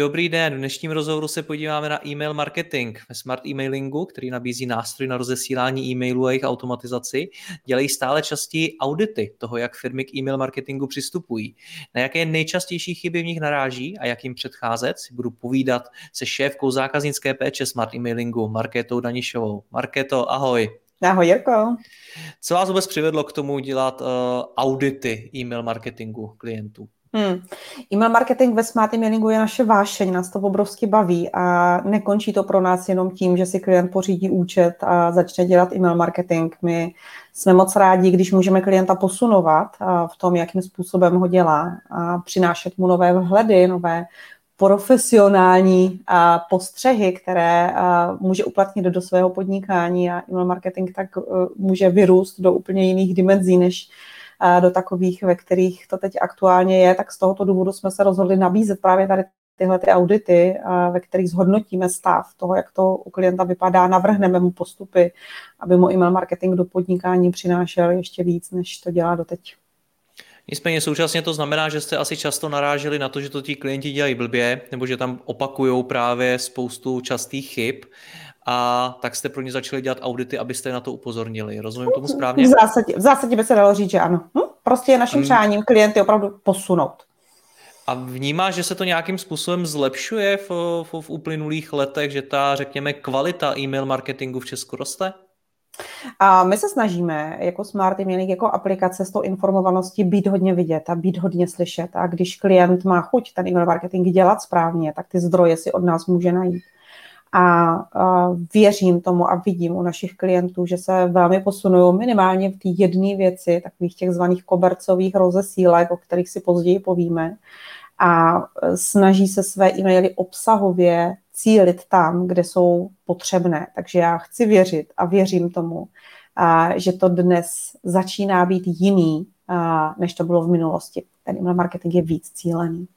Dobrý den, v dnešním rozhovoru se podíváme na e-mail marketing ve smart emailingu, který nabízí nástroj na rozesílání e-mailů a jejich automatizaci. Dělají stále častěji audity toho, jak firmy k e-mail marketingu přistupují. Na jaké nejčastější chyby v nich naráží a jak jim předcházet, si budu povídat se šéfkou zákaznické péče smart emailingu Marketou Danišovou. Marketo, ahoj. Ahoj Jirko. Co vás vůbec přivedlo k tomu dělat uh, audity e-mail marketingu klientů? Hmm. E-mail marketing ve Smart Emailingu je naše vášeň, nás to obrovsky baví a nekončí to pro nás jenom tím, že si klient pořídí účet a začne dělat e-mail marketing. My jsme moc rádi, když můžeme klienta posunovat v tom, jakým způsobem ho dělá a přinášet mu nové vhledy, nové profesionální postřehy, které může uplatnit do svého podnikání a e-mail marketing tak e, může vyrůst do úplně jiných dimenzí, než do takových, ve kterých to teď aktuálně je, tak z tohoto důvodu jsme se rozhodli nabízet právě tady tyhle ty audity, ve kterých zhodnotíme stav toho, jak to u klienta vypadá, navrhneme mu postupy, aby mu email marketing do podnikání přinášel ještě víc, než to dělá doteď. Nicméně současně to znamená, že jste asi často naráželi na to, že to ti klienti dělají blbě, nebo že tam opakují právě spoustu častých chyb a tak jste pro ně začali dělat audity, abyste na to upozornili. Rozumím tomu správně? V zásadě, v zásadě by se dalo říct, že ano. Hm? Prostě je naším přáním klienty opravdu posunout. A vnímá, že se to nějakým způsobem zlepšuje v, v, v uplynulých letech, že ta, řekněme, kvalita e-mail marketingu v Česku roste? A my se snažíme jako Smart Emailing, jako aplikace s tou informovaností být hodně vidět a být hodně slyšet. A když klient má chuť ten e-mail marketing dělat správně, tak ty zdroje si od nás může najít a, věřím tomu a vidím u našich klientů, že se velmi posunují minimálně v té jedné věci, takových těch zvaných kobercových rozesílek, o kterých si později povíme, a snaží se své e-maily obsahově cílit tam, kde jsou potřebné. Takže já chci věřit a věřím tomu, a, že to dnes začíná být jiný, a, než to bylo v minulosti. Ten e-mail marketing je víc cílený.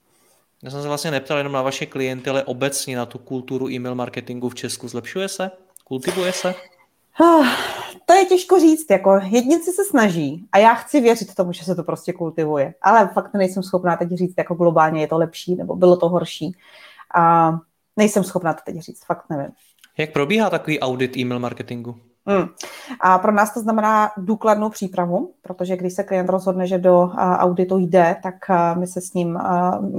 Já jsem se vlastně neptal jenom na vaše klienty, ale obecně na tu kulturu e-mail marketingu v Česku. Zlepšuje se? Kultivuje se? Ah, to je těžko říct, jako jednici se snaží a já chci věřit tomu, že se to prostě kultivuje, ale fakt nejsem schopná teď říct, jako globálně je to lepší nebo bylo to horší. A nejsem schopná to teď říct, fakt nevím. Jak probíhá takový audit e-mail marketingu? Hmm. A pro nás to znamená důkladnou přípravu, protože když se klient rozhodne, že do auditu jde, tak my se s ním,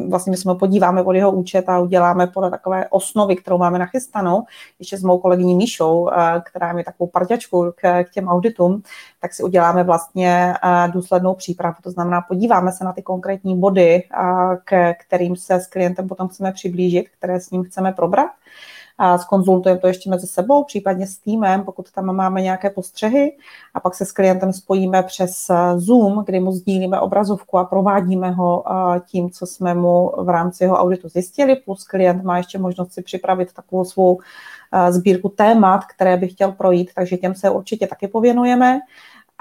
vlastně my se podíváme pod jeho účet a uděláme podle takové osnovy, kterou máme nachystanou, ještě s mou kolegyní Míšou, která je takovou parťačku k, k těm auditům, tak si uděláme vlastně důslednou přípravu. To znamená, podíváme se na ty konkrétní body, k kterým se s klientem potom chceme přiblížit, které s ním chceme probrat a skonzultujeme to ještě mezi sebou, případně s týmem, pokud tam máme nějaké postřehy. A pak se s klientem spojíme přes eh, Zoom, kdy mu sdílíme obrazovku a provádíme ho eh, tím, co jsme mu v rámci jeho auditu zjistili, plus klient má ještě možnost si připravit takovou svou eh, sbírku témat, které by chtěl projít, takže těm se určitě taky pověnujeme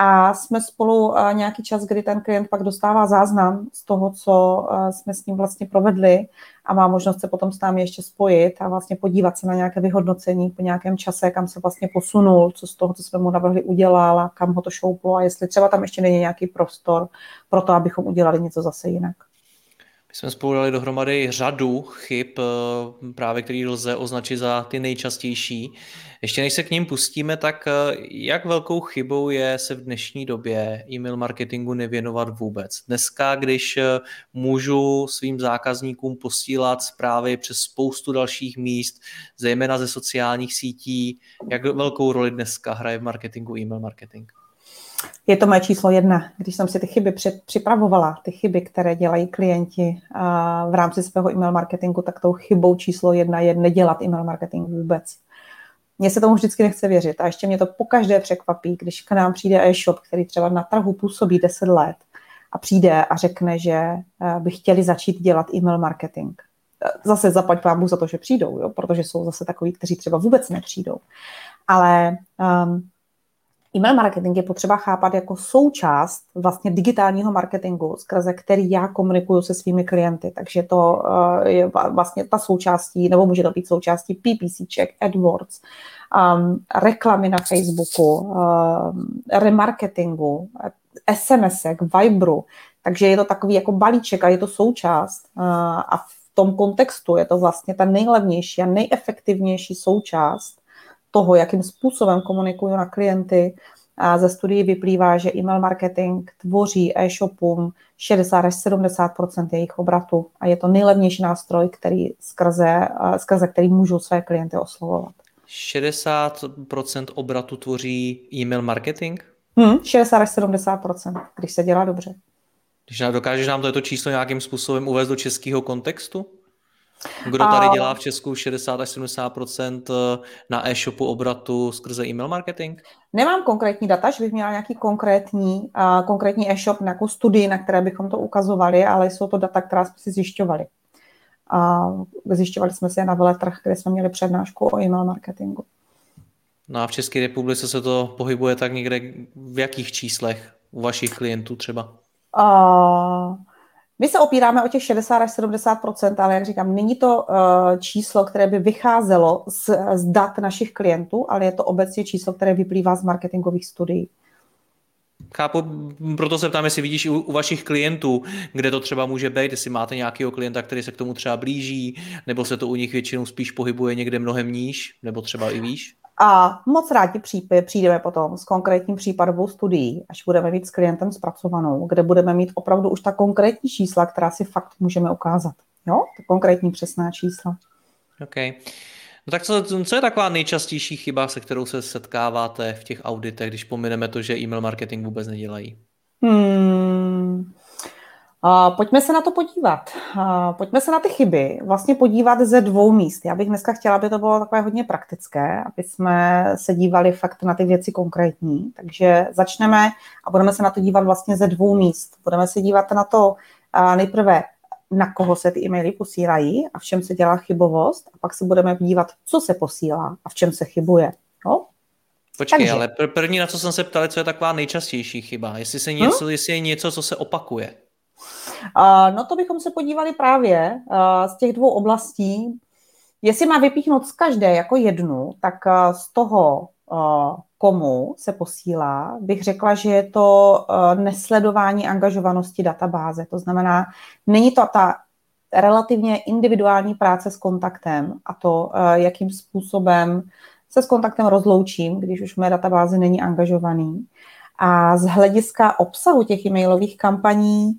a jsme spolu nějaký čas, kdy ten klient pak dostává záznam z toho, co jsme s ním vlastně provedli a má možnost se potom s námi ještě spojit a vlastně podívat se na nějaké vyhodnocení po nějakém čase, kam se vlastně posunul, co z toho, co jsme mu navrhli, udělal a kam ho to šouplo a jestli třeba tam ještě není nějaký prostor pro to, abychom udělali něco zase jinak. My jsme spolu dali dohromady řadu chyb, eh, právě který lze označit za ty nejčastější. Ještě než se k ním pustíme, tak eh, jak velkou chybou je se v dnešní době e-mail marketingu nevěnovat vůbec? Dneska, když eh, můžu svým zákazníkům posílat zprávy přes spoustu dalších míst, zejména ze sociálních sítí, jak velkou roli dneska hraje v marketingu e-mail marketing? Je to moje číslo jedna. Když jsem si ty chyby připravovala, ty chyby, které dělají klienti v rámci svého e-mail marketingu, tak tou chybou číslo jedna je nedělat e-mail marketing vůbec. Mně se tomu vždycky nechce věřit a ještě mě to pokaždé překvapí, když k nám přijde e-shop, který třeba na trhu působí 10 let a přijde a řekne, že eh, by chtěli začít dělat e-mail marketing. Zase zaplať pámu za to, že přijdou, jo? protože jsou zase takový, kteří třeba vůbec nepřijdou. Ale um, E-mail marketing je potřeba chápat jako součást vlastně digitálního marketingu, skrze který já komunikuju se svými klienty. Takže to uh, je vlastně ta součástí, nebo může to být součástí PPCček, AdWords, um, reklamy na Facebooku, um, remarketingu, SMSek, Viberu. Takže je to takový jako balíček a je to součást. Uh, a v tom kontextu je to vlastně ta nejlevnější a nejefektivnější součást toho, jakým způsobem komunikuju na klienty. A ze studií vyplývá, že e-mail marketing tvoří e-shopům 60 až 70% jejich obratu a je to nejlevnější nástroj, který skrze, skrze který můžou své klienty oslovovat. 60% obratu tvoří e-mail marketing? Hmm, 60 až 70% když se dělá dobře. Když dokážeš nám to číslo nějakým způsobem uvést do českého kontextu? Kdo tady dělá v Česku 60 až 70 eh, na e-shopu obratu skrze e-mail marketing? Nemám konkrétní data, že bych měla nějaký konkrétní, uh, konkrétní e-shop, nějakou studii, na které bychom to ukazovali, ale jsou to data, která jsme si zjišťovali. A zjišťovali jsme si je na veletrh, kde jsme měli přednášku o e-mail marketingu. No a v České republice se to pohybuje tak někde v jakých číslech u vašich klientů třeba? Uh, my se opíráme o těch 60 až 70% ale jak říkám, není to uh, číslo, které by vycházelo z, z dat našich klientů, ale je to obecně číslo, které vyplývá z marketingových studií. Chápu, proto se ptám, jestli vidíš u, u vašich klientů, kde to třeba může být, jestli máte nějakého klienta, který se k tomu třeba blíží, nebo se to u nich většinou spíš pohybuje někde mnohem níž, nebo třeba i výš? A moc rádi přijdeme potom s konkrétním případovou studií, až budeme mít s klientem zpracovanou, kde budeme mít opravdu už ta konkrétní čísla, která si fakt můžeme ukázat. Jo, ta konkrétní přesná čísla. OK. No tak co, co je taková nejčastější chyba, se kterou se setkáváte v těch auditech, když pomineme to, že e-mail marketing vůbec nedělají? Hmm, Pojďme se na to podívat. Pojďme se na ty chyby vlastně podívat ze dvou míst. Já bych dneska chtěla, aby to bylo takové hodně praktické, aby jsme se dívali fakt na ty věci konkrétní. Takže začneme a budeme se na to dívat vlastně ze dvou míst. Budeme se dívat na to nejprve, na koho se ty e-maily posílají a v čem se dělá chybovost. A pak se budeme dívat, co se posílá a v čem se chybuje. No? Počkej, Takže. ale první, na co jsem se ptal, co je taková nejčastější chyba? Jestli, se něco, hmm? jestli je něco, co se opakuje. No to bychom se podívali právě z těch dvou oblastí. Jestli má vypíchnout z každé jako jednu, tak z toho, komu se posílá, bych řekla, že je to nesledování angažovanosti databáze. To znamená, není to ta relativně individuální práce s kontaktem a to, jakým způsobem se s kontaktem rozloučím, když už v mé databázi není angažovaný. A z hlediska obsahu těch e-mailových kampaní,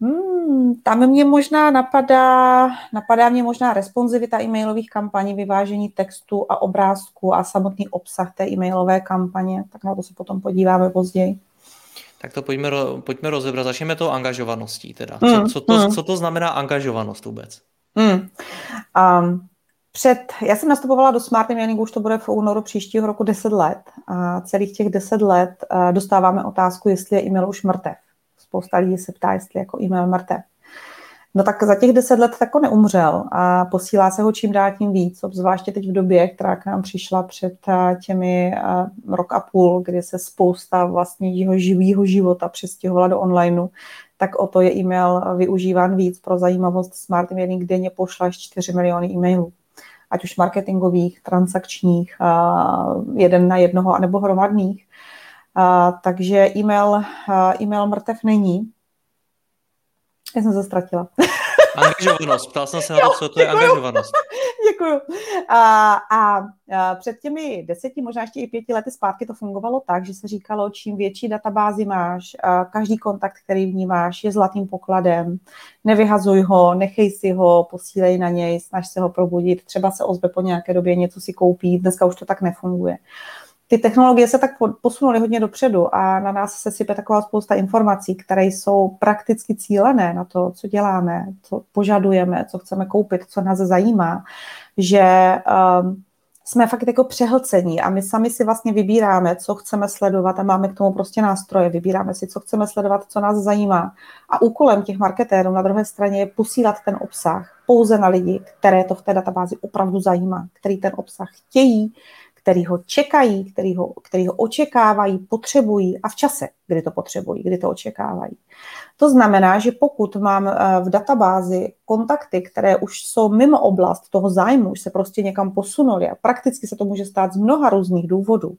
Hmm, tam mě možná napadá, napadá mě možná responsivita e-mailových kampaní, vyvážení textu a obrázku a samotný obsah té e-mailové kampaně. Tak na to se potom podíváme později. Tak to pojďme, pojďme rozebrat. Začneme to angažovaností teda. Co, hmm, co, to, hmm. co to znamená angažovanost vůbec? Hmm. Um, před, já jsem nastupovala do Smart Emailingu, už to bude v únoru příštího roku 10 let. A celých těch 10 let uh, dostáváme otázku, jestli je e-mail už mrtev. Spousta lidí se ptá, jestli jako e-mail mrtev. No tak za těch deset let tako neumřel a posílá se ho čím dál tím víc, obzvláště teď v době, která k nám přišla před eh, těmi uh, rok a půl, kdy se spousta vlastně jeho živého života přestěhovala do onlineu, tak o to je e-mail využíván víc. Pro zajímavost Smart Emailing denně pošle až 4 miliony e-mailů ať už marketingových, transakčních, uh, jeden na jednoho, anebo hromadných. Uh, takže e-mail, uh, e-mail mrtev není. Já jsem se ztratila. Angažovanost. Ptal jsem se na to, co to je angažovanost. Děkuju. A, a, a před těmi deseti, možná ještě i pěti lety zpátky to fungovalo tak, že se říkalo, čím větší databázi máš, a každý kontakt, který vnímáš, je zlatým pokladem, nevyhazuj ho, nechej si ho, posílej na něj, snaž se ho probudit, třeba se ozve po nějaké době, něco si koupí, dneska už to tak nefunguje. Ty technologie se tak posunuly hodně dopředu a na nás se sype taková spousta informací, které jsou prakticky cílené na to, co děláme, co požadujeme, co chceme koupit, co nás zajímá, že um, jsme fakt jako přehlcení a my sami si vlastně vybíráme, co chceme sledovat a máme k tomu prostě nástroje. Vybíráme si, co chceme sledovat, co nás zajímá. A úkolem těch marketérů na druhé straně je posílat ten obsah pouze na lidi, které to v té databázi opravdu zajímá, který ten obsah chtějí, který ho čekají, který ho, který ho očekávají, potřebují a v čase, kdy to potřebují, kdy to očekávají. To znamená, že pokud mám eh, v databázi kontakty, které už jsou mimo oblast toho zájmu, už se prostě někam posunuli a prakticky se to může stát z mnoha různých důvodů,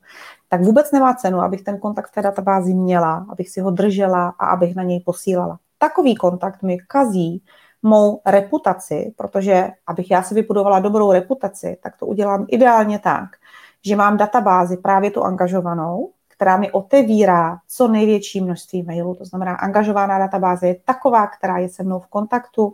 tak vůbec nemá cenu, abych ten kontakt v té databázi měla, abych si ho držela a abych na něj posílala. Takový kontakt mi kazí mou reputaci, protože abych já si vybudovala dobrou reputaci, tak to udělám ideálně tak, že mám databázi právě tu angažovanou, která mi otevírá co největší množství mailů. To znamená, angažovaná databáze je taková, která je se mnou v kontaktu,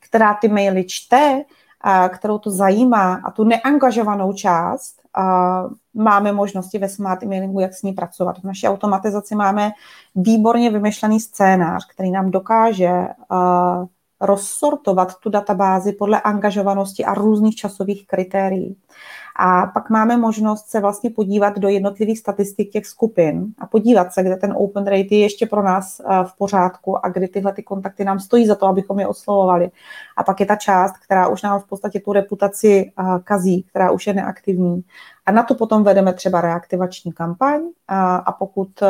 která ty maily čte, a kterou to zajímá a tu neangažovanou část a máme možnosti ve smart emailingu, jak s ní pracovat. V naší automatizaci máme výborně vymyšlený scénář, který nám dokáže rozsortovat tu databázi podle angažovanosti a různých časových kritérií. A pak máme možnost se vlastně podívat do jednotlivých statistik těch skupin a podívat se, kde ten open rate je ještě pro nás eh, v pořádku a kdy tyhle ty kontakty nám stojí za to, abychom je oslovovali. A pak je ta část, která už nám v podstatě tu reputaci eh, kazí, která už je neaktivní. A na to potom vedeme třeba reaktivační kampaň a, a pokud eh,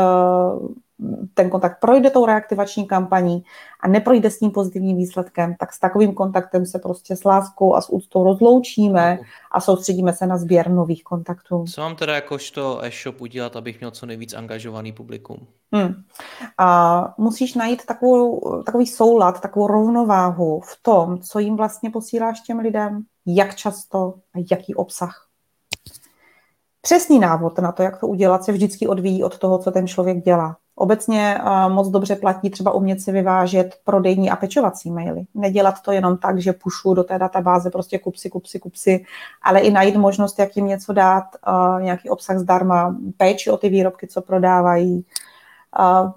ten kontakt projde tou reaktivační kampaní a neprojde s ním pozitivním výsledkem, tak s takovým kontaktem se prostě s láskou a s úctou rozloučíme a soustředíme se na sběr nových kontaktů. Co mám teda jakožto e-shop udělat, abych měl co nejvíc angažovaný publikum? Hmm. A musíš najít takovou, takový soulad, takovou rovnováhu v tom, co jim vlastně posíláš těm lidem, jak často a jaký obsah. Přesný návod na to, jak to udělat, se vždycky odvíjí od toho, co ten člověk dělá. Obecně moc dobře platí třeba umět si vyvážet prodejní a pečovací maily. Nedělat to jenom tak, že pušu do té databáze prostě kupsi, kupsi, kupsi, ale i najít možnost, jak jim něco dát, nějaký obsah zdarma, péči o ty výrobky, co prodávají.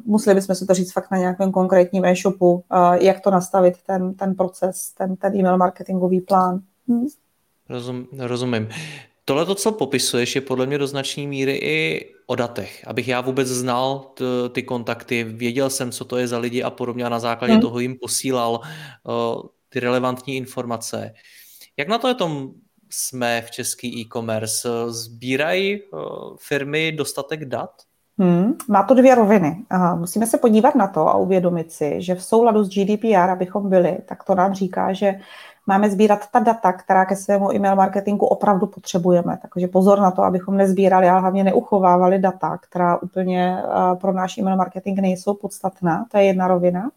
Museli bychom si to říct fakt na nějakém konkrétním e-shopu, jak to nastavit, ten, ten proces, ten, ten e-mail marketingový plán. Hm? Rozum, rozumím. Tohle, to, co popisuješ, je podle mě do značné míry i o datech. Abych já vůbec znal t, ty kontakty, věděl jsem, co to je za lidi a podobně a na základě hmm. toho jim posílal uh, ty relevantní informace. Jak na to je tom jsme v český e-commerce? Sbírají uh, firmy dostatek dat? Hmm, má to dvě roviny. Aha, musíme se podívat na to a uvědomit si, že v souladu s GDPR, abychom byli, tak to nám říká, že máme sbírat ta data, která ke svému e-mail marketingu opravdu potřebujeme. Takže pozor na to, abychom nezbírali, ale hlavně neuchovávali data, která úplně pro náš e-mail marketing nejsou podstatná. To je jedna rovina.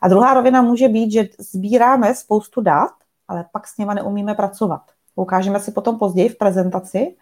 A druhá rovina může být, že sbíráme spoustu dat, ale pak s nimi neumíme pracovat. Ukážeme si potom později v prezentaci,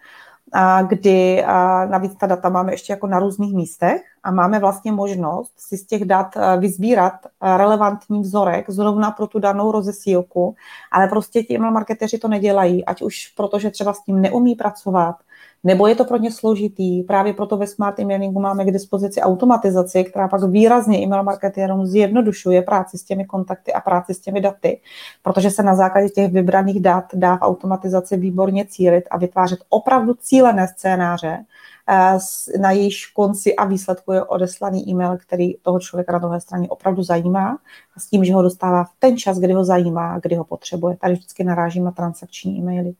kdy navíc ta data máme ještě jako na různých místech a máme vlastně možnost si z těch dat vyzbírat relevantní vzorek zrovna pro tu danou rozesílku, ale prostě ti marketeři to nedělají, ať už protože třeba s tím neumí pracovat, nebo je to pro ně složitý. Právě proto ve Smart Emailingu máme k dispozici automatizaci, která pak výrazně email marketérům zjednodušuje práci s těmi kontakty a práci s těmi daty, protože se na základě těch vybraných dat dá v automatizaci výborně cílit a vytvářet opravdu cílené scénáře, eh, na jejíž konci a výsledku je odeslaný e-mail, který toho člověka na druhé straně opravdu zajímá a s tím, že ho dostává v ten čas, kdy ho zajímá, kdy ho potřebuje. Tady vždycky narážím na transakční e-maily.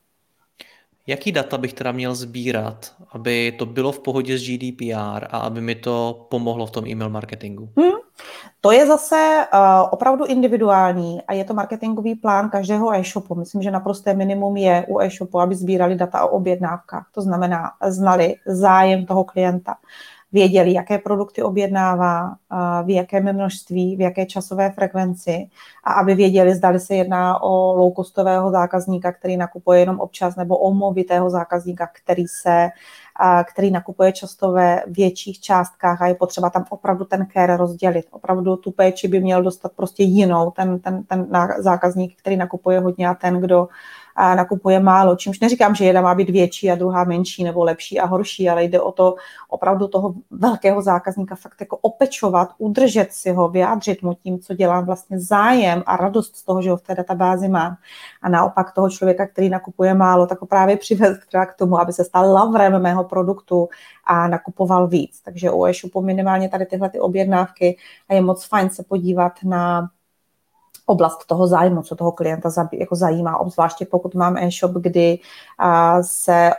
Jaký data bych teda měl sbírat, aby to bylo v pohodě s GDPR a aby mi to pomohlo v tom e-mail marketingu? Hmm, to je zase uh, opravdu individuální a je to marketingový plán každého e-shopu. Myslím, že naprosté minimum je u e-shopu, aby sbírali data o objednávkách. To znamená, znali zájem toho klienta věděli, jaké produkty objednává, v jakém množství, v jaké časové frekvenci a aby věděli, zda se jedná o low-costového zákazníka, který nakupuje jenom občas, nebo o movitého zákazníka, který se který nakupuje často ve větších částkách a je potřeba tam opravdu ten care rozdělit. Opravdu tu péči by měl dostat prostě jinou ten, ten, ten zákazník, který nakupuje hodně a ten, kdo a nakupuje málo. Čímž neříkám, že jedna má být větší a druhá menší nebo lepší a horší, ale jde o to opravdu toho velkého zákazníka fakt jako opečovat, udržet si ho, vyjádřit mu tím, co dělám vlastně zájem a radost z toho, že ho v té databázi mám. A naopak toho člověka, který nakupuje málo, tak ho právě přivést k tomu, aby se stal lavrem mého produktu a nakupoval víc. Takže u e-shopu minimálně tady tyhle ty objednávky a je moc fajn se podívat na oblast toho zájmu, co toho klienta jako zajímá, obzvláště pokud mám e-shop, kdy se, e,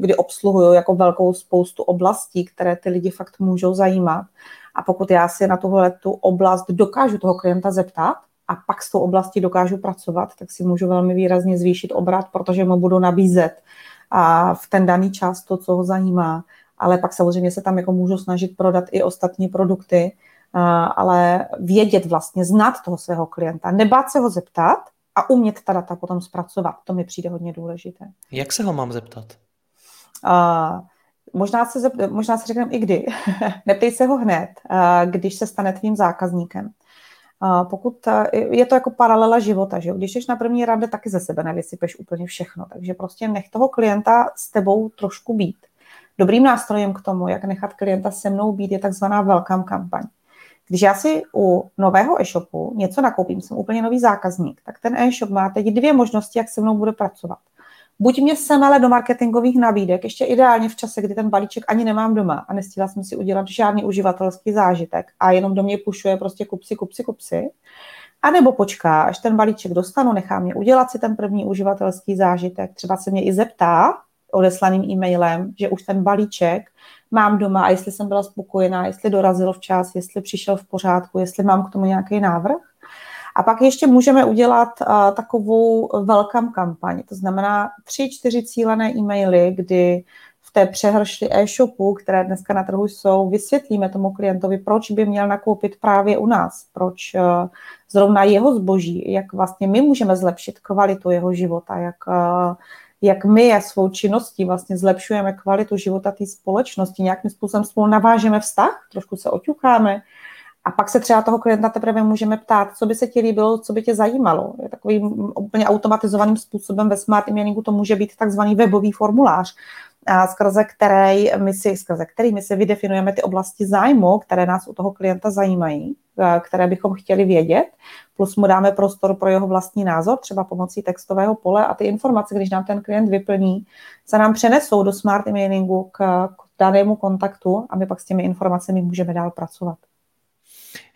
kdy obsluhuju jako velkou spoustu oblastí, které ty lidi fakt můžou zajímat. A pokud já si na tuhle tu oblast dokážu toho klienta zeptat, a pak s tou oblastí dokážu pracovat, tak si můžu velmi výrazně zvýšit obrat, protože mu budu nabízet a v ten daný čas to, co ho zajímá. Ale pak samozřejmě se tam jako můžu snažit prodat i ostatní produkty, ale vědět vlastně, znát toho svého klienta, nebát se ho zeptat a umět ta data potom zpracovat. To mi přijde hodně důležité. Jak se ho mám zeptat? Uh, možná se, zept, možná se řekneme i kdy. Neptej se ho hned, uh, když se stane tvým zákazníkem. Uh, pokud uh, je to jako paralela života, že když jsi na první rande, taky ze sebe nevysypeš úplně všechno. Takže prostě nech toho klienta s tebou trošku být. Dobrým nástrojem k tomu, jak nechat klienta se mnou být, je takzvaná welcome kampaň. Když já si u nového e-shopu něco nakoupím, jsem úplně nový zákazník, tak ten e-shop má teď dvě možnosti, jak se mnou bude pracovat. Buď mě semele do marketingových nabídek, ještě ideálně v čase, kdy ten balíček ani nemám doma a nestihla jsem si udělat žádný uživatelský zážitek a jenom do mě pušuje prostě kupsi, kupsi, kupsi. A nebo počká, až ten balíček dostanu, nechá mě udělat si ten první uživatelský zážitek, třeba se mě i zeptá odeslaným e-mailem, že už ten balíček mám doma a jestli jsem byla spokojená, jestli dorazil včas, jestli přišel v pořádku, jestli mám k tomu nějaký návrh. A pak ještě můžeme udělat uh, takovou welcome kampaň, to znamená tři, čtyři cílené e-maily, kdy v té přehršli e-shopu, které dneska na trhu jsou, vysvětlíme tomu klientovi, proč by měl nakoupit právě u nás, proč uh, zrovna jeho zboží, jak vlastně my můžeme zlepšit kvalitu jeho života, jak uh, jak my a svou činností vlastně zlepšujeme kvalitu života té společnosti, nějakým způsobem spolu navážeme vztah, trošku se oťucháme a pak se třeba toho klienta teprve můžeme ptát, co by se ti líbilo, co by tě zajímalo. Takovým úplně automatizovaným způsobem ve smart emailingu to může být takzvaný webový formulář, skrze, který my si, skrze který my si vydefinujeme ty oblasti zájmu, které nás u toho klienta zajímají, které bychom chtěli vědět, plus mu dáme prostor pro jeho vlastní názor, třeba pomocí textového pole a ty informace, když nám ten klient vyplní, se nám přenesou do smart emailingu k, k danému kontaktu a my pak s těmi informacemi můžeme dál pracovat.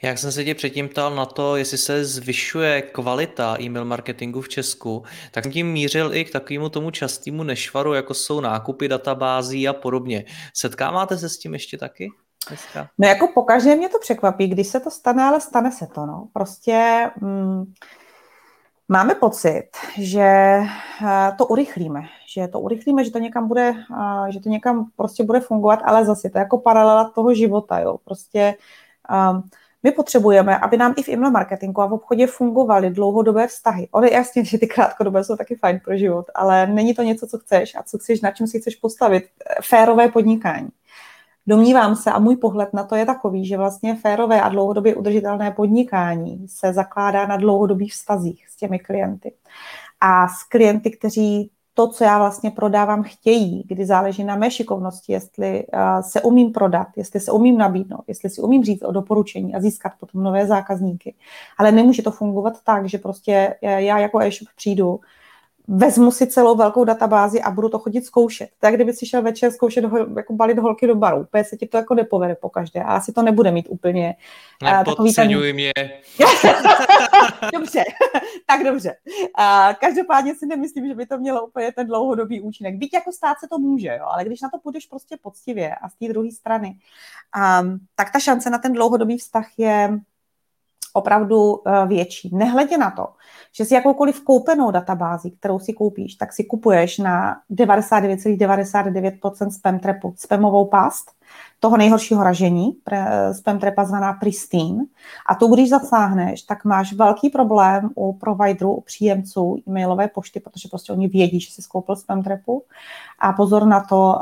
Jak jsem se tě předtím ptal na to, jestli se zvyšuje kvalita e-mail marketingu v Česku, tak jsem tím mířil i k takovému tomu častému nešvaru, jako jsou nákupy databází a podobně. Setkáváte se s tím ještě taky? Dneska? No jako pokaždé mě to překvapí, když se to stane, ale stane se to. No. Prostě mm, máme pocit, že eh, to urychlíme, že to urychlíme, že to někam bude, eh, že to někam prostě bude fungovat, ale zase to je jako paralela toho života, jo. Prostě um, my potřebujeme, aby nám i v email marketingu a v obchodě fungovaly dlouhodobé vztahy. Je jasně, že ty krátkodobé jsou taky fajn pro život, ale není to něco, co chceš a co chceš, na čem si chceš postavit. Férové podnikání. Domnívám se a můj pohled na to je takový, že vlastně férové a dlouhodobě udržitelné podnikání se zakládá na dlouhodobých vztazích s těmi klienty. A s klienty, kteří to, co já vlastně prodávám, chtějí, kdy záleží na mé šikovnosti, jestli se umím prodat, jestli se umím nabídnout, jestli si umím říct o doporučení a získat potom nové zákazníky. Ale nemůže to fungovat tak, že prostě já jako e-shop přijdu, vezmu si celou velkou databázi a budu to chodit zkoušet. Tak kdyby si šel večer zkoušet jako balit holky do baru, úplně se ti to jako nepovede po každé a asi to nebude mít úplně ten... mě. dobře, tak dobře. Uh, každopádně si nemyslím, že by to mělo úplně ten dlouhodobý účinek. Byť jako stát se to může, jo, ale když na to půjdeš prostě poctivě a z té druhé strany, um, tak ta šance na ten dlouhodobý vztah je opravdu eh, větší. Nehledě na to, že si jakoukoliv koupenou databázi, kterou si koupíš, tak si kupuješ na 99,99% spam trapu, spamovou past, toho nejhoršího ražení, spam trepa zvaná pristine. A tu, když zasáhneš, tak máš velký problém u providerů, u příjemců e-mailové pošty, protože prostě oni vědí, že jsi skoupil spam trepu. A pozor na to,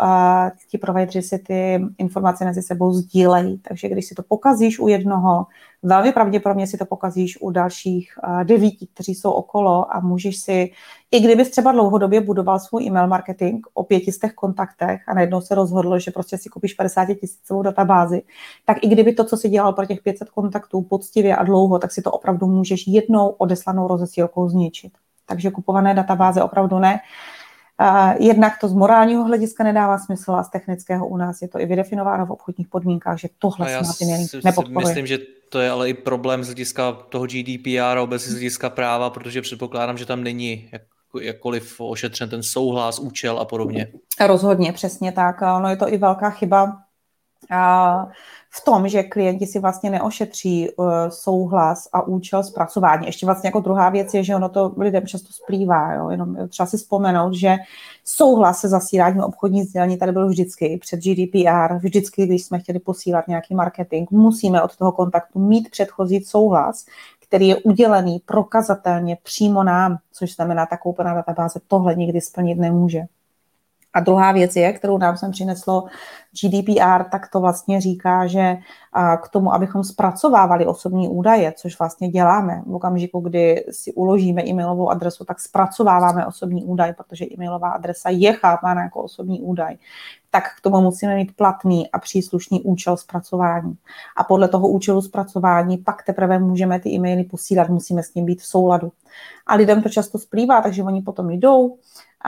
ti provideri si ty informace mezi sebou sdílejí. Takže když si to pokazíš u jednoho, velmi pravděpodobně si to pokazíš u dalších devíti, kteří jsou okolo a můžeš si, i kdybys třeba dlouhodobě budoval svůj e-mail marketing o pětistech kontaktech a najednou se rozhodl, že prostě si koupíš 50 tisícovou databázi, tak i kdyby to, co si dělal pro těch 500 kontaktů poctivě a dlouho, tak si to opravdu můžeš jednou odeslanou rozesílkou zničit. Takže kupované databáze opravdu ne. Jednak to z morálního hlediska nedává smysl a z technického u nás je to i vydefinováno v obchodních podmínkách, že tohle na ty nepodporuje. Myslím, že to je ale i problém z hlediska toho GDPR a obecně z hlediska práva, protože předpokládám, že tam není jakkoliv ošetřen ten souhlas, účel a podobně. Rozhodně, přesně tak. Ono je to i velká chyba v tom, že klienti si vlastně neošetří uh, souhlas a účel zpracování. Ještě vlastně jako druhá věc je, že ono to lidem často splývá. Jo? Jenom třeba si vzpomenout, že souhlas se zasíláním obchodní sdělení tady byl vždycky před GDPR, vždycky, když jsme chtěli posílat nějaký marketing, musíme od toho kontaktu mít předchozí souhlas, který je udělený prokazatelně přímo nám, což znamená, ta koupená databáze tohle nikdy splnit nemůže. A druhá věc je, kterou nám sem přineslo GDPR, tak to vlastně říká, že k tomu, abychom zpracovávali osobní údaje, což vlastně děláme v okamžiku, kdy si uložíme e-mailovou adresu, tak zpracováváme osobní údaj, protože e-mailová adresa je chápána jako osobní údaj tak k tomu musíme mít platný a příslušný účel zpracování. A podle toho účelu zpracování pak teprve můžeme ty e-maily posílat, musíme s tím být v souladu. A lidem to často splývá, takže oni potom jdou,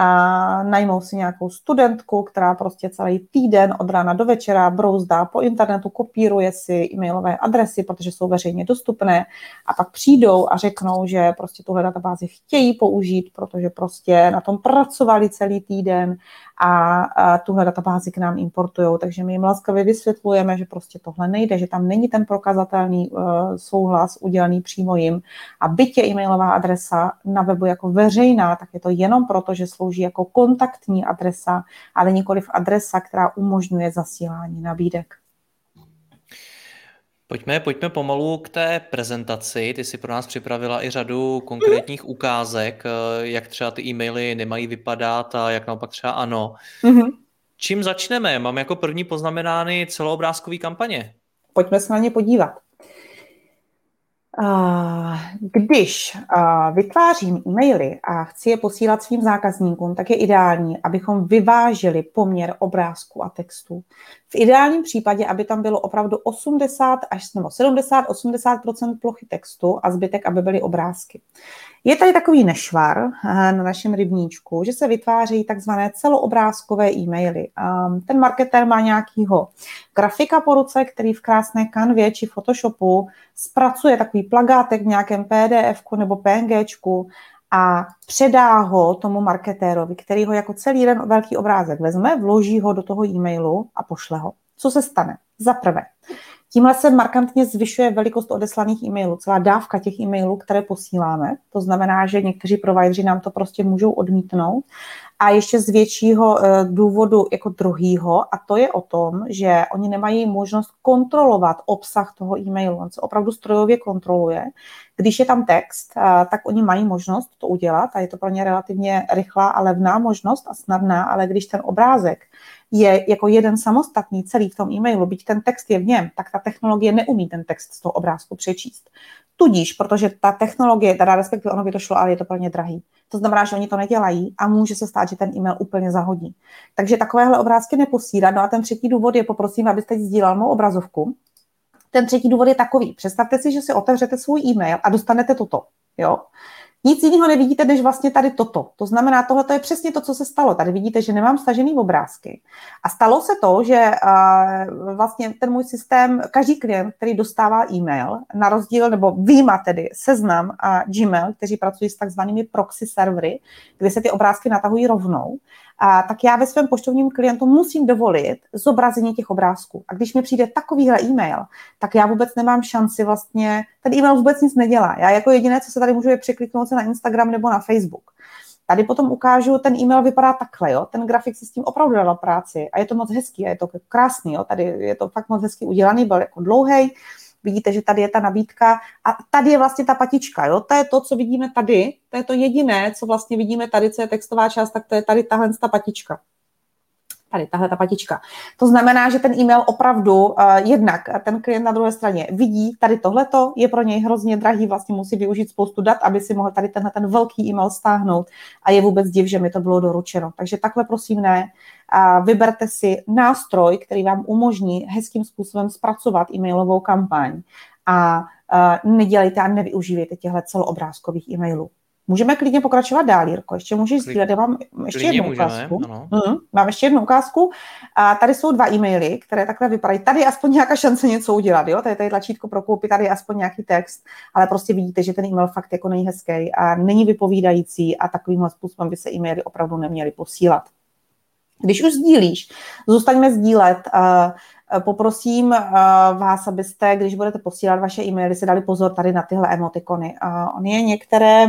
a najmou si nějakou studentku, která prostě celý týden od rána do večera brouzdá po internetu, kopíruje si e-mailové adresy, protože jsou veřejně dostupné a pak přijdou a řeknou, že prostě tuhle databázi chtějí použít, protože prostě na tom pracovali celý týden a, a tuhle databázi k nám importují. Takže my jim laskavě vysvětlujeme, že prostě tohle nejde, že tam není ten prokazatelný uh, souhlas udělaný přímo jim a bytě e-mailová adresa na webu jako veřejná, tak je to jenom proto, že slouží jako kontaktní adresa, ale nikoliv adresa, která umožňuje zasílání nabídek. Pojďme, pojďme pomalu k té prezentaci. Ty si pro nás připravila i řadu konkrétních mm. ukázek, eh, jak třeba ty e-maily nemají vypadat a jak naopak třeba ano. Mm-hmm. Čím začneme? Mám jako první poznamenány celoobrázkové kampaně. Pojďme se na ně podívat. Když vytvářím e-maily a chci je posílat svým zákazníkům, tak je ideální, abychom vyvážili poměr obrázku a textu. V ideálním případě, aby tam bylo opravdu 80 až nebo 70-80 plochy textu a zbytek, aby byly obrázky. Je tady takový nešvar eh, na našem rybníčku, že se vytváří takzvané celoobrázkové e-maily. Ehm, ten marketer má nějakýho grafika po ruce, který v krásné kanvě či Photoshopu zpracuje takový plagátek v nějakém PDF nebo PNG a předá ho tomu marketérovi, který ho jako celý jeden velký obrázek vezme, vloží ho do toho e-mailu a pošle ho. Co se stane? Za prvé, Tímhle se markantně zvyšuje velikost odeslaných e-mailů, celá dávka těch e-mailů, které posíláme. To znamená, že někteří provideri nám to prostě můžou odmítnout. A ještě z většího eh, důvodu jako druhýho, a to je o tom, že oni nemají možnost kontrolovat obsah toho e-mailu. On se opravdu strojově kontroluje. Když je tam text, eh, tak oni mají možnost to udělat a je to pro ně relativně rychlá a levná možnost a snadná, ale když ten obrázek je jako jeden samostatný celý v tom e-mailu, byť ten text je v něm, tak ta technologie neumí ten text z toho obrázku přečíst. Tudíž, protože ta technologie, teda respektive ono by to šlo, ale je to plně drahý. To znamená, že oni to nedělají a může se stát, že ten e-mail úplně zahodí. Takže takovéhle obrázky neposílat. No a ten třetí důvod je, poprosím, abyste sdílel mou obrazovku. Ten třetí důvod je takový. Představte si, že si otevřete svůj e-mail a dostanete toto. Jo? Nic jiného nevidíte, než vlastně tady toto. To znamená, tohle je přesně to, co se stalo. Tady vidíte, že nemám stažený obrázky. A stalo se to, že uh, vlastně ten můj systém, každý klient, který dostává e-mail, na rozdíl, nebo výjima tedy seznam a Gmail, kteří pracují s takzvanými proxy servery, kde se ty obrázky natahují rovnou, a tak já ve svém poštovním klientu musím dovolit zobrazení těch obrázků. A když mi přijde takovýhle e-mail, tak já vůbec nemám šanci vlastně, ten e-mail vůbec nic nedělá. Já jako jediné, co se tady můžu, je překliknout se na Instagram nebo na Facebook. Tady potom ukážu, ten e-mail vypadá takhle, jo? ten grafik si s tím opravdu dala práci a je to moc hezký a je to krásný, jo? tady je to fakt moc hezky udělaný, byl jako dlouhý, vidíte, že tady je ta nabídka a tady je vlastně ta patička, jo? to je to, co vidíme tady, to je to jediné, co vlastně vidíme tady, co je textová část, tak to je tady tahle ta patička tady tahle ta patička. To znamená, že ten e-mail opravdu uh, jednak ten klient na druhé straně vidí, tady tohleto je pro něj hrozně drahý, vlastně musí využít spoustu dat, aby si mohl tady tenhle ten velký e-mail stáhnout a je vůbec div, že mi to bylo doručeno. Takže takhle prosím ne. A vyberte si nástroj, který vám umožní hezkým způsobem zpracovat e-mailovou kampaň a uh, nedělejte a nevyužívejte těchto celoobrázkových e-mailů. Můžeme klidně pokračovat dál, Jirko. Ještě můžeš sdílet. Já mám ještě klidně jednu můžeme, ukázku. Mm, mám ještě jednu ukázku. A tady jsou dva e-maily, které takhle vypadají. Tady je aspoň nějaká šance něco udělat. Jo? Tady, tady tlačítko pro koupit, tady je aspoň nějaký text, ale prostě vidíte, že ten e-mail fakt jako není hezký a není vypovídající a takovým způsobem by se e-maily opravdu neměly posílat. Když už sdílíš, zůstaňme sdílet. Uh, poprosím uh, vás, abyste, když budete posílat vaše e-maily, si dali pozor tady na tyhle emotikony. Uh, on je některé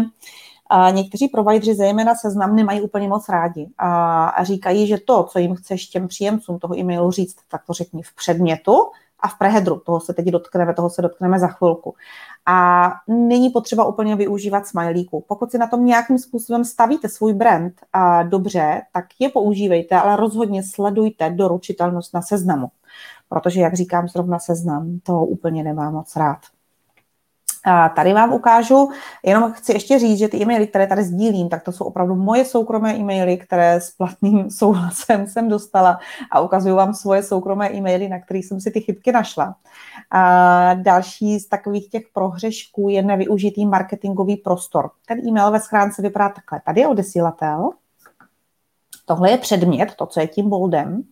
a někteří provajdři, zejména seznam, nemají úplně moc rádi a říkají, že to, co jim chceš těm příjemcům toho e-mailu říct, tak to řekni v předmětu a v prehedru. Toho se teď dotkneme, toho se dotkneme za chvilku. A není potřeba úplně využívat smajlíku. Pokud si na tom nějakým způsobem stavíte svůj brand a dobře, tak je používejte, ale rozhodně sledujte doručitelnost na seznamu. Protože, jak říkám, zrovna seznam to úplně nemá moc rád. A tady vám ukážu, jenom chci ještě říct, že ty e-maily, které tady sdílím, tak to jsou opravdu moje soukromé e-maily, které s platným souhlasem jsem dostala a ukazuju vám svoje soukromé e-maily, na kterých jsem si ty chybky našla. A další z takových těch prohřešků je nevyužitý marketingový prostor. Ten e-mail ve schránce vypadá takhle. Tady je odesílatel, tohle je předmět, to, co je tím boldem,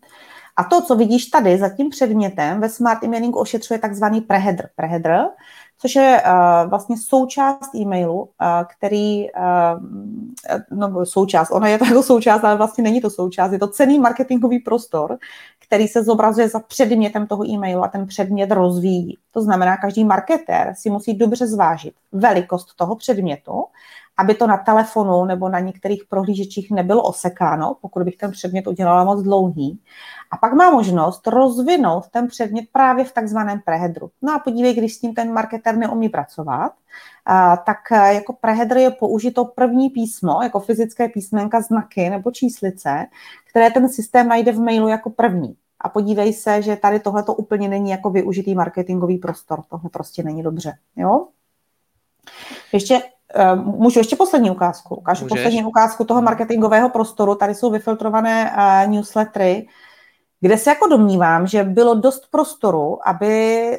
a to, co vidíš tady za tím předmětem, ve Smart Emailingu ošetřuje takzvaný preheader. Preheader což je uh, vlastně součást e-mailu, uh, který, uh, no součást, ona je to jako součást, ale vlastně není to součást, je to cený marketingový prostor, který se zobrazuje za předmětem toho e-mailu a ten předmět rozvíjí. To znamená, každý marketér si musí dobře zvážit velikost toho předmětu, aby to na telefonu nebo na některých prohlížečích nebylo osekáno, pokud bych ten předmět udělala moc dlouhý. A pak má možnost rozvinout ten předmět právě v takzvaném prehedru. No a podívej, když s tím ten marketer neumí pracovat, tak jako prehedr je použito první písmo, jako fyzické písmenka, znaky nebo číslice, které ten systém najde v mailu jako první. A podívej se, že tady tohle to úplně není jako využitý marketingový prostor. Tohle prostě není dobře. Jo? Ještě můžu ještě poslední ukázku. Ukážu Můžeš. poslední ukázku toho marketingového prostoru. Tady jsou vyfiltrované uh, newslettery, kde se jako domnívám, že bylo dost prostoru, aby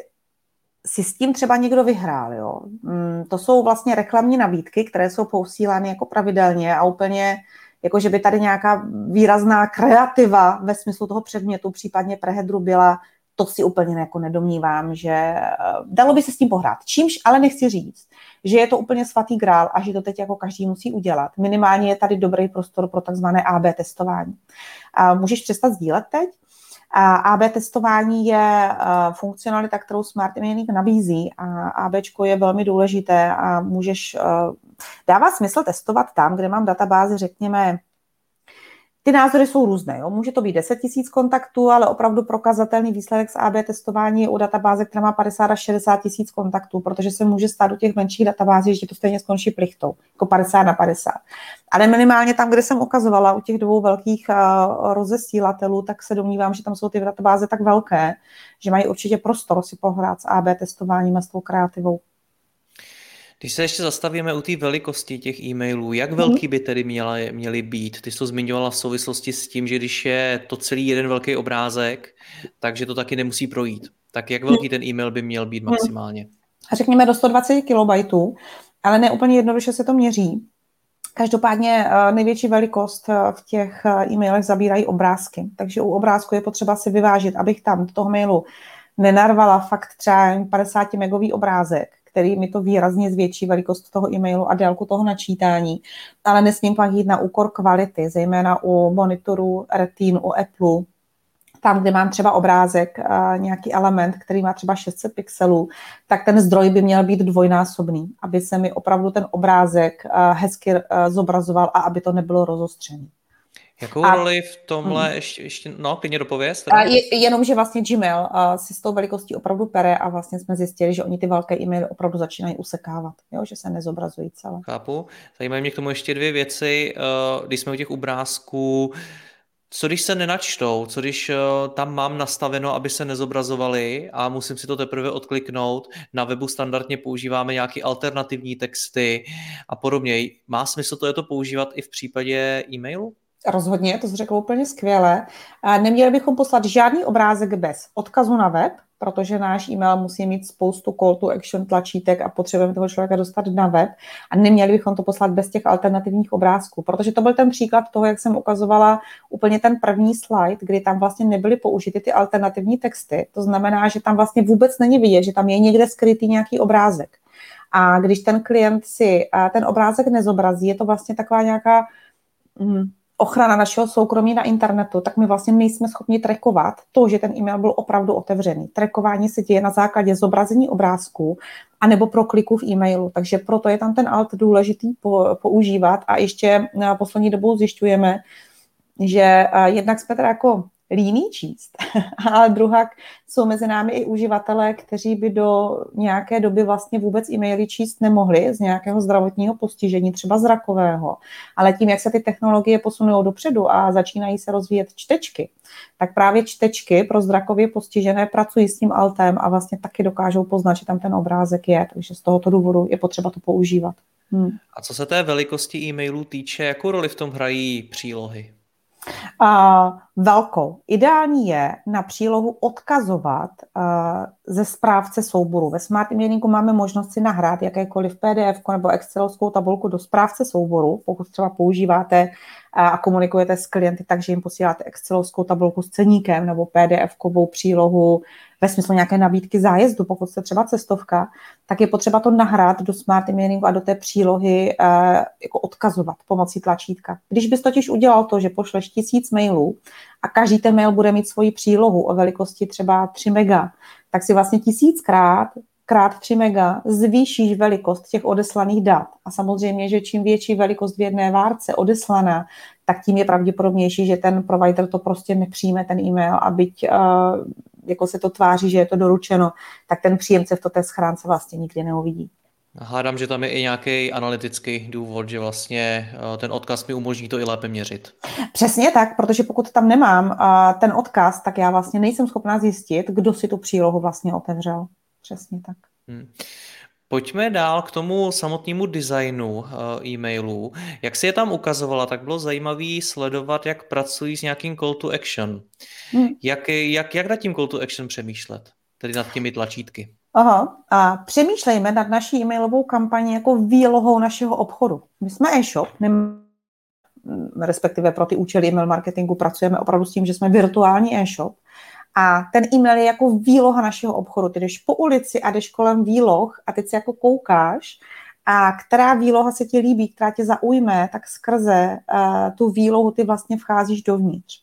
si s tím třeba někdo vyhrál. Jo. Mm, to jsou vlastně reklamní nabídky, které jsou posílány jako pravidelně a úplně jako že by tady nějaká výrazná kreativa ve smyslu toho předmětu, případně prehedru byla, to si úplně jako nedomnívám, že eh, dalo by se s tím pohrát. Čímž ale nechci říct, že je to úplně svatý grál a že to teď jako každý musí udělat. Minimálně je tady dobrý prostor pro takzvané AB testování. A můžeš přestat sdílet teď? A AB testování je uh, funkcionalita, kterou Smart Emailing nabízí a AB je velmi důležité a můžeš, uh, dává smysl testovat tam, kde mám databázi, řekněme, ty názory jsou různé. Jo. Může to být 10 000 kontaktů, ale opravdu prokazatelný výsledek z AB testování je u databáze, která má 50 až 60 tisíc kontaktů, protože se může stát u těch menších databází, že to stejně skončí plichtou, jako 50 na 50. Ale minimálně tam, kde jsem ukazovala u těch dvou velkých uh, rozesílatelů, tak se domnívám, že tam jsou ty databáze tak velké, že mají určitě prostor si pohrát s AB testováním a s tou kreativou. Když se ještě zastavíme u té velikosti těch e-mailů, jak mhm. velký by tedy měla, měly být? Ty jsi to zmiňovala v souvislosti s tím, že když je to celý jeden velký obrázek, takže to taky nemusí projít. Tak jak velký ten e-mail by měl být maximálně? A řekněme do 120 KB, ale ne úplně jednoduše se to měří. Každopádně eh, největší velikost eh, v těch eh, e-mailech zabírají obrázky, takže u obrázku je potřeba si vyvážit, abych tam do toho mailu nenarvala fakt třeba 50 megový obrázek, který mi to výrazně zvětší velikost toho e-mailu a délku toho načítání, ale nesmím pak jít na úkor kvality, zejména u monitoru Retin, u Apple, tam, kde mám třeba obrázek, nějaký element, který má třeba 600 pixelů, tak ten zdroj by měl být dvojnásobný, aby se mi opravdu ten obrázek hezky zobrazoval a aby to nebylo rozostřené. Jakou a, roli v tomhle hmm. ještě, ještě, no, klidně dopověz? A je, jenom, že vlastně Gmail uh, si s tou velikostí opravdu pere a vlastně jsme zjistili, že oni ty velké e-maily opravdu začínají usekávat, jo, že se nezobrazují celé. Chápu. Zajímají mě k tomu ještě dvě věci. Uh, když jsme u těch obrázků, co když se nenačtou, co když uh, tam mám nastaveno, aby se nezobrazovaly a musím si to teprve odkliknout. Na webu standardně používáme nějaké alternativní texty a podobně. Má smysl to je to používat i v případě e-mailu? Rozhodně, to jsi řekl úplně skvěle. Neměli bychom poslat žádný obrázek bez odkazu na web, protože náš e-mail musí mít spoustu call to action tlačítek a potřebujeme toho člověka dostat na web a neměli bychom to poslat bez těch alternativních obrázků, protože to byl ten příklad toho, jak jsem ukazovala úplně ten první slide, kdy tam vlastně nebyly použity ty alternativní texty. To znamená, že tam vlastně vůbec není vidět, že tam je někde skrytý nějaký obrázek. A když ten klient si ten obrázek nezobrazí, je to vlastně taková nějaká mm, ochrana našeho soukromí na internetu, tak my vlastně nejsme schopni trekovat to, že ten e-mail byl opravdu otevřený. Trekování se děje na základě zobrazení obrázků anebo pro kliku v e-mailu, takže proto je tam ten alt důležitý používat a ještě na poslední dobou zjišťujeme, že eh, jednak jsme teda jako líní číst. A druhá jsou mezi námi i uživatelé, kteří by do nějaké doby vlastně vůbec e-maily číst nemohli z nějakého zdravotního postižení, třeba zrakového. Ale tím, jak se ty technologie posunují dopředu a začínají se rozvíjet čtečky, tak právě čtečky pro zrakově postižené pracují s tím altem a vlastně taky dokážou poznat, že tam ten obrázek je. Takže z tohoto důvodu je potřeba to používat. Hmm. A co se té velikosti e-mailů týče, jakou roli v tom hrají přílohy? Uh, velkou. Ideální je na přílohu odkazovat uh, ze správce souboru. Ve Smart Emailingu máme možnost si nahrát jakékoliv PDF nebo Excelovskou tabulku do správce souboru, pokud třeba používáte uh, a komunikujete s klienty, takže jim posíláte Excelovskou tabulku s ceníkem nebo PDF-kovou přílohu ve smyslu nějaké nabídky zájezdu, pokud jste třeba cestovka, tak je potřeba to nahrát do Smart Emailingu a do té přílohy uh, jako odkazovat pomocí tlačítka. Když bys totiž udělal to, že pošleš tisíc mailů a každý ten mail bude mít svoji přílohu o velikosti třeba 3 mega, tak si vlastně tisíckrát krát 3 mega zvýšíš velikost těch odeslaných dat. A samozřejmě, že čím větší velikost v jedné várce odeslaná, tak tím je pravděpodobnější, že ten provider to prostě nepřijme, ten e-mail, a byť uh, jako se to tváří, že je to doručeno, tak ten příjemce v to té schránce vlastně nikdy neuvidí. Hádám, že tam je i nějaký analytický důvod, že vlastně eh, ten odkaz mi umožní to i lépe měřit. Přesně tak, protože pokud tam nemám eh, ten odkaz, tak já vlastně nejsem schopná zjistit, kdo si tu přílohu vlastně otevřel. Přesně tak. Hmm. Pojďme dál k tomu samotnému designu eh, e-mailů. Jak si je tam ukazovala, tak bylo zajímavé sledovat, jak pracují s nějakým call to action. Hmm. Jak, jak, jak nad tím call to action přemýšlet? Tedy nad těmi tlačítky. Aha. A přemýšlejme nad naší e-mailovou kampaní jako výlohou našeho obchodu. My jsme e-shop, nem, respektive pro ty účely e-mail marketingu pracujeme opravdu s tím, že jsme virtuální e-shop. A ten e-mail je jako výloha našeho obchodu. Ty jdeš po ulici a jdeš kolem výloh a teď si jako koukáš, a která výloha se ti líbí, která tě zaujme, tak skrze uh, tu výlohu ty vlastně vcházíš dovnitř.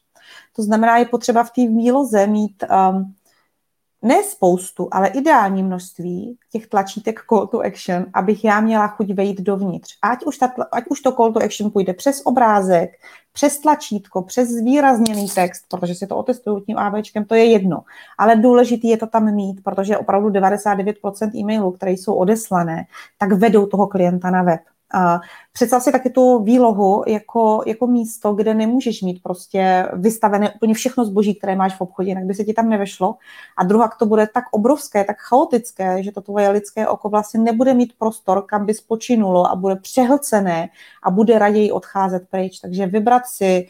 To znamená, je potřeba v té výloze mít um, ne spoustu, ale ideální množství těch tlačítek call to action, abych já měla chuť vejít dovnitř. Ať už, ta, ať už to call to action půjde přes obrázek, přes tlačítko, přes zvýrazněný text, protože si to otestuju tím AVčkem, to je jedno. Ale důležitý je to tam mít, protože opravdu 99% e-mailů, které jsou odeslané, tak vedou toho klienta na web. Představ si taky tu výlohu jako, jako místo, kde nemůžeš mít prostě vystavené úplně všechno zboží, které máš v obchodě, jinak by se ti tam nevešlo. A druhá, to bude tak obrovské, tak chaotické, že to tvoje lidské oko vlastně nebude mít prostor, kam by spočinulo a bude přehlcené a bude raději odcházet pryč. Takže vybrat si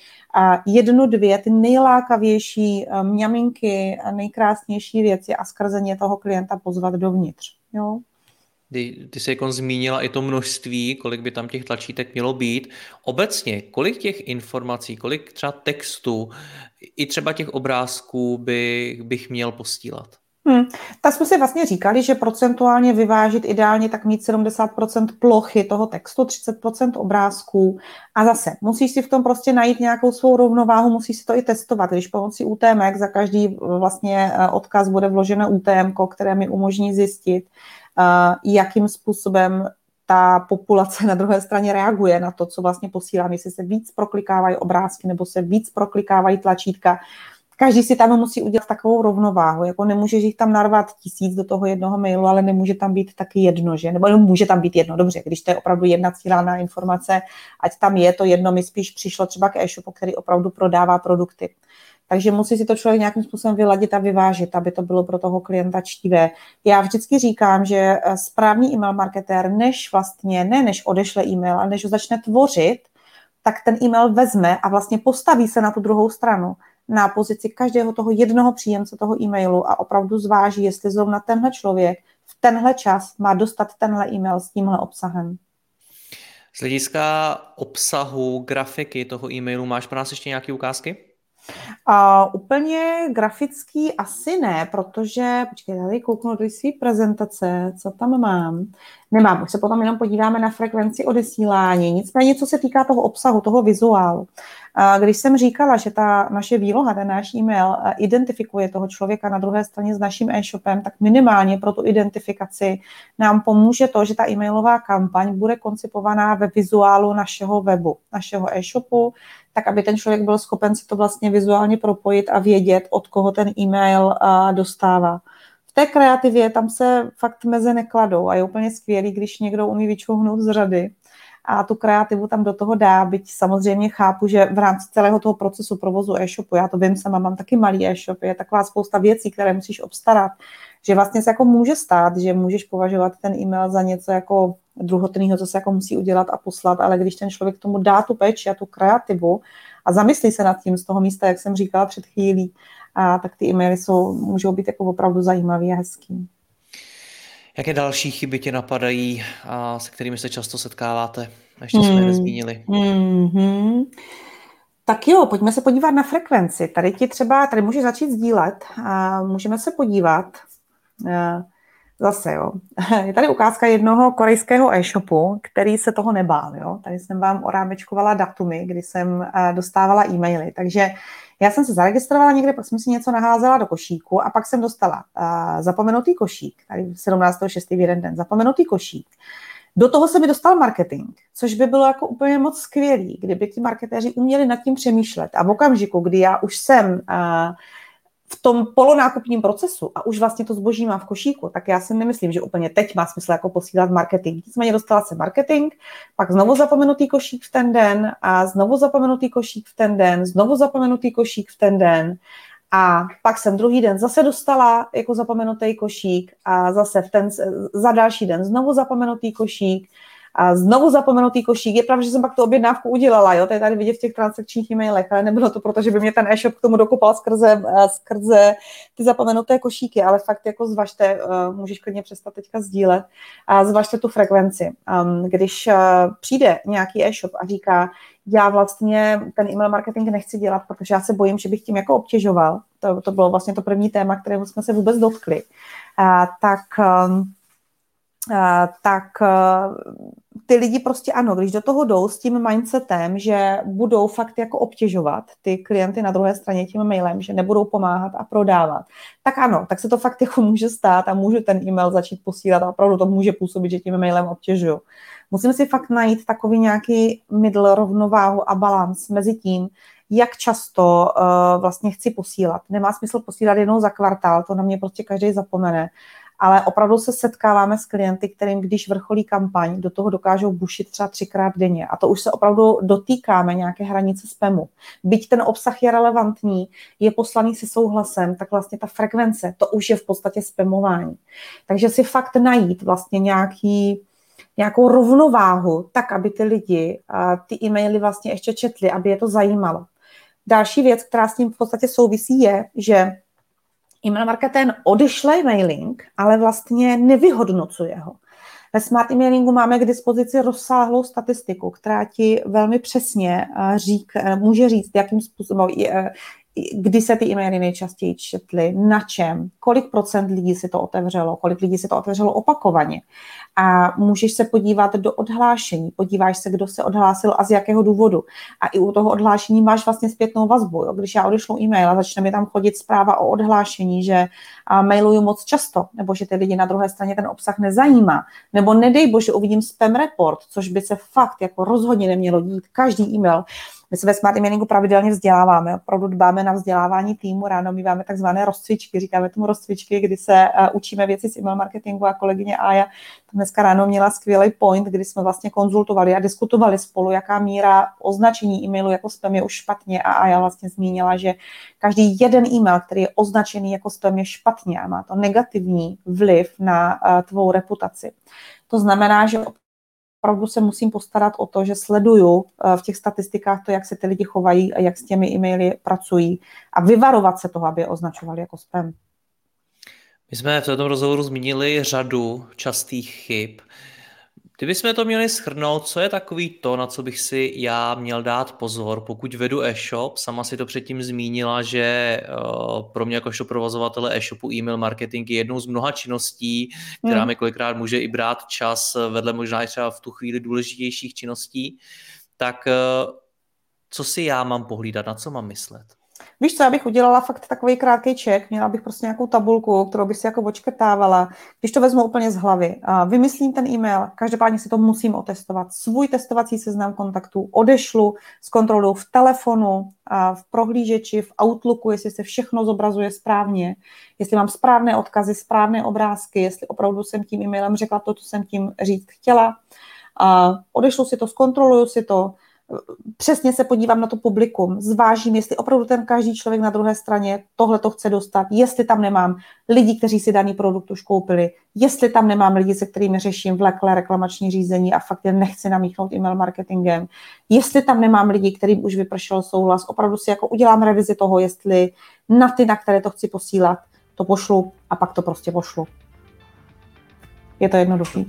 jednu, dvě ty nejlákavější mňaminky, nejkrásnější věci a skrze ně toho klienta pozvat dovnitř. Jo? Ty, ty jsi jako zmínila i to množství, kolik by tam těch tlačítek mělo být. Obecně, kolik těch informací, kolik třeba textu, i třeba těch obrázků by, bych měl postílat? Hmm. Tak jsme si vlastně říkali, že procentuálně vyvážit ideálně tak mít 70% plochy toho textu, 30% obrázků a zase musíš si v tom prostě najít nějakou svou rovnováhu, musíš si to i testovat. Když pomocí UTM za každý vlastně eh, odkaz bude vloženo UTM, které mi umožní zjistit, jakým způsobem ta populace na druhé straně reaguje na to, co vlastně posílám, jestli se víc proklikávají obrázky nebo se víc proklikávají tlačítka, každý si tam musí udělat takovou rovnováhu, jako nemůžeš jich tam narvat tisíc do toho jednoho mailu, ale nemůže tam být taky jedno, že? Nebo může tam být jedno, dobře, když to je opravdu jedna cílená informace, ať tam je to jedno, mi spíš přišlo třeba k e-shopu, který opravdu prodává produkty. Takže musí si to člověk nějakým způsobem vyladit a vyvážit, aby to bylo pro toho klienta čtivé. Já vždycky říkám, že eh, správný e-mail marketér, než vlastně, ne než odešle e-mail, ale než ho začne tvořit, tak ten e-mail vezme a vlastně postaví se na tu druhou stranu na pozici každého toho jednoho příjemce toho e-mailu a opravdu zváží, jestli zrovna tenhle člověk v tenhle čas má dostat tenhle e-mail s tímhle obsahem. Z hlediska obsahu, grafiky toho e-mailu máš pro nás ještě nějaké ukázky? Úplně grafický asi ne, protože, počkej, tady kouknu do své prezentace, co tam mám. Nemám, už se potom jenom podíváme na frekvenci odesílání. Nicméně, co se týká toho obsahu, toho vizuálu. Když jsem říkala, že ta naše výloha, ten náš e-mail identifikuje toho člověka na druhé straně s naším e-shopem, tak minimálně pro tu identifikaci nám pomůže to, že ta e-mailová kampaň bude koncipovaná ve vizuálu našeho webu, našeho e-shopu, tak aby ten člověk byl schopen si to vlastně vizuálně propojit a vědět, od koho ten e-mail dostává. V té kreativě tam se fakt meze nekladou a je úplně skvělý, když někdo umí vyčouhnout z řady a tu kreativu tam do toho dá, byť samozřejmě chápu, že v rámci celého toho procesu provozu e-shopu, já to vím sama, mám taky malý e-shop, je taková spousta věcí, které musíš obstarat, že vlastně se jako může stát, že můžeš považovat ten e-mail za něco jako druhotného, co se jako musí udělat a poslat, ale když ten člověk tomu dá tu péči a tu kreativu a zamyslí se nad tím z toho místa, jak jsem říkala před chvílí, a tak ty e-maily jsou, můžou být jako opravdu zajímavý a hezký. Jaké další chyby tě napadají a se kterými se často setkáváte? Ještě jsme hmm. nezmínili. Hmm. Tak jo, pojďme se podívat na frekvenci. Tady ti třeba, tady můžeš začít sdílet a můžeme se podívat. Eh, zase, jo. Je tady ukázka jednoho korejského e-shopu, který se toho nebál, jo. Tady jsem vám orámečkovala datumy, kdy jsem eh, dostávala e-maily. Takže já jsem se zaregistrovala někde, pak jsem si něco naházela do košíku a pak jsem dostala uh, zapomenutý košík, tady 17.6. v jeden den, zapomenutý košík. Do toho se mi dostal marketing, což by bylo jako úplně moc skvělý, kdyby ti marketéři uměli nad tím přemýšlet. A v okamžiku, kdy já už jsem uh, v tom polonákupním procesu a už vlastně to zboží mám v košíku, tak já si nemyslím, že úplně teď má smysl jako posílat marketing. Nicméně dostala se marketing, pak znovu zapomenutý košík v ten den a znovu zapomenutý košík v ten den, znovu zapomenutý košík v ten den a pak jsem druhý den zase dostala jako zapomenutý košík a zase v ten, za další den znovu zapomenutý košík a znovu zapomenutý košík. Je pravda, že jsem pak tu objednávku udělala, jo, to je tady vidět v těch transakčních e-mailech, ale nebylo to proto, že by mě ten e-shop k tomu dokopal skrze, eh, skrze ty zapomenuté košíky, ale fakt jako zvažte, eh, můžeš klidně přestat teďka sdílet, a zvažte tu frekvenci. Když eh, přijde nějaký e-shop a říká, já vlastně ten e-mail marketing nechci dělat, protože já se bojím, že bych tím jako obtěžoval. To, to bylo vlastně to první téma, kterého jsme se vůbec dotkli. A, tak a, tak ty lidi prostě ano, když do toho jdou s tím mindsetem, že budou fakt jako obtěžovat ty klienty na druhé straně tím mailem, že nebudou pomáhat a prodávat, tak ano, tak se to fakt jako může stát a může ten e-mail začít posílat a opravdu to může působit, že tím mailem obtěžuju. Musím si fakt najít takový nějaký middle rovnováhu a balans mezi tím, jak často uh, vlastně chci posílat. Nemá smysl posílat jednou za kvartál, to na mě prostě každý zapomene ale opravdu se setkáváme s klienty, kterým když vrcholí kampaň, do toho dokážou bušit třeba třikrát denně. A to už se opravdu dotýkáme nějaké hranice spamu. Byť ten obsah je relevantní, je poslaný se souhlasem, tak vlastně ta frekvence, to už je v podstatě spamování. Takže si fakt najít vlastně nějaký, nějakou rovnováhu, tak, aby ty lidi ty e-maily vlastně ještě četli, aby je to zajímalo. Další věc, která s tím v podstatě souvisí, je, že e-mail marketér odešle mailing, ale vlastně nevyhodnocuje ho. Ve smart emailingu máme k dispozici rozsáhlou statistiku, která ti velmi přesně eh, řík, eh, může říct, jakým způsobem, eh, kdy se ty e-maily nejčastěji četly, na čem, kolik procent lidí si to otevřelo, kolik lidí si to otevřelo opakovaně. A můžeš se podívat do odhlášení, podíváš se, kdo se odhlásil a z jakého důvodu. A i u toho odhlášení máš vlastně zpětnou vazbu. Jo? Když já odešlu e-mail a začne mi tam chodit zpráva o odhlášení, že mailuju moc často, nebo že ty lidi na druhé straně ten obsah nezajímá, nebo nedej bože uvidím spam report, což by se fakt jako rozhodně nemělo dít. Každý e-mail my se ve Smart Emailingu pravidelně vzděláváme, opravdu dbáme na vzdělávání týmu, ráno máme takzvané rozcvičky, říkáme tomu rozcvičky, kdy se uh, učíme věci z email marketingu a kolegyně Aja dneska ráno měla skvělý point, kdy jsme vlastně konzultovali a diskutovali spolu, jaká míra označení e-mailu jako spam je už špatně a Aja vlastně zmínila, že každý jeden e-mail, který je označený jako spam je špatně a má to negativní vliv na uh, tvou reputaci. To znamená, že opravdu se musím postarat o to, že sleduju eh, v těch statistikách to, jak se ty lidi chovají a jak s těmi e-maily pracují a vyvarovat se toho, aby je označovali jako spam. My jsme v tomto rozhovoru zmínili řadu častých chyb. Kdybychom to měli schrnout, co je takový to, na co bych si já měl dát pozor, pokud vedu e-shop, sama si to předtím zmínila, že eh, pro mě jakožto provozovatele e-shopu e-mail marketing je jednou z mnoha činností, která hmm. mi kolikrát může i brát čas vedle možná i třeba v tu chvíli důležitějších činností, tak eh, co si já mám pohlídat, na co mám myslet? Víš co, já bych udělala fakt takový krátký ček, měla bych prostě nějakou tabulku, kterou bych si jako očkrtávala, když to vezmu úplně z hlavy. Vymyslím ten e-mail, každopádně si to musím otestovat. Svůj testovací seznam kontaktů odešlu, zkontroluju v telefonu, v prohlížeči, v Outlooku, jestli se všechno zobrazuje správně, jestli mám správné odkazy, správné obrázky, jestli opravdu jsem tím e-mailem řekla to, co jsem tím říct chtěla. A odešlu si to, zkontroluju si to, přesně se podívám na to publikum, zvážím, jestli opravdu ten každý člověk na druhé straně tohle to chce dostat, jestli tam nemám lidi, kteří si daný produkt už koupili, jestli tam nemám lidi, se kterými řeším vleklé reklamační řízení a fakt je nechci namíchnout e-mail marketingem, jestli tam nemám lidi, kterým už vypršel souhlas, opravdu si jako udělám revizi toho, jestli na ty, na které to chci posílat, to pošlu a pak to prostě pošlu. Je to jednoduchý.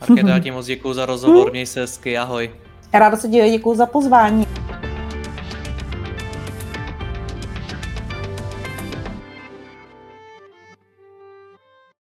Markéta, já ti moc děkuji za rozhovor, měj se hezky, ahoj. Ráda se děkuji za pozvání.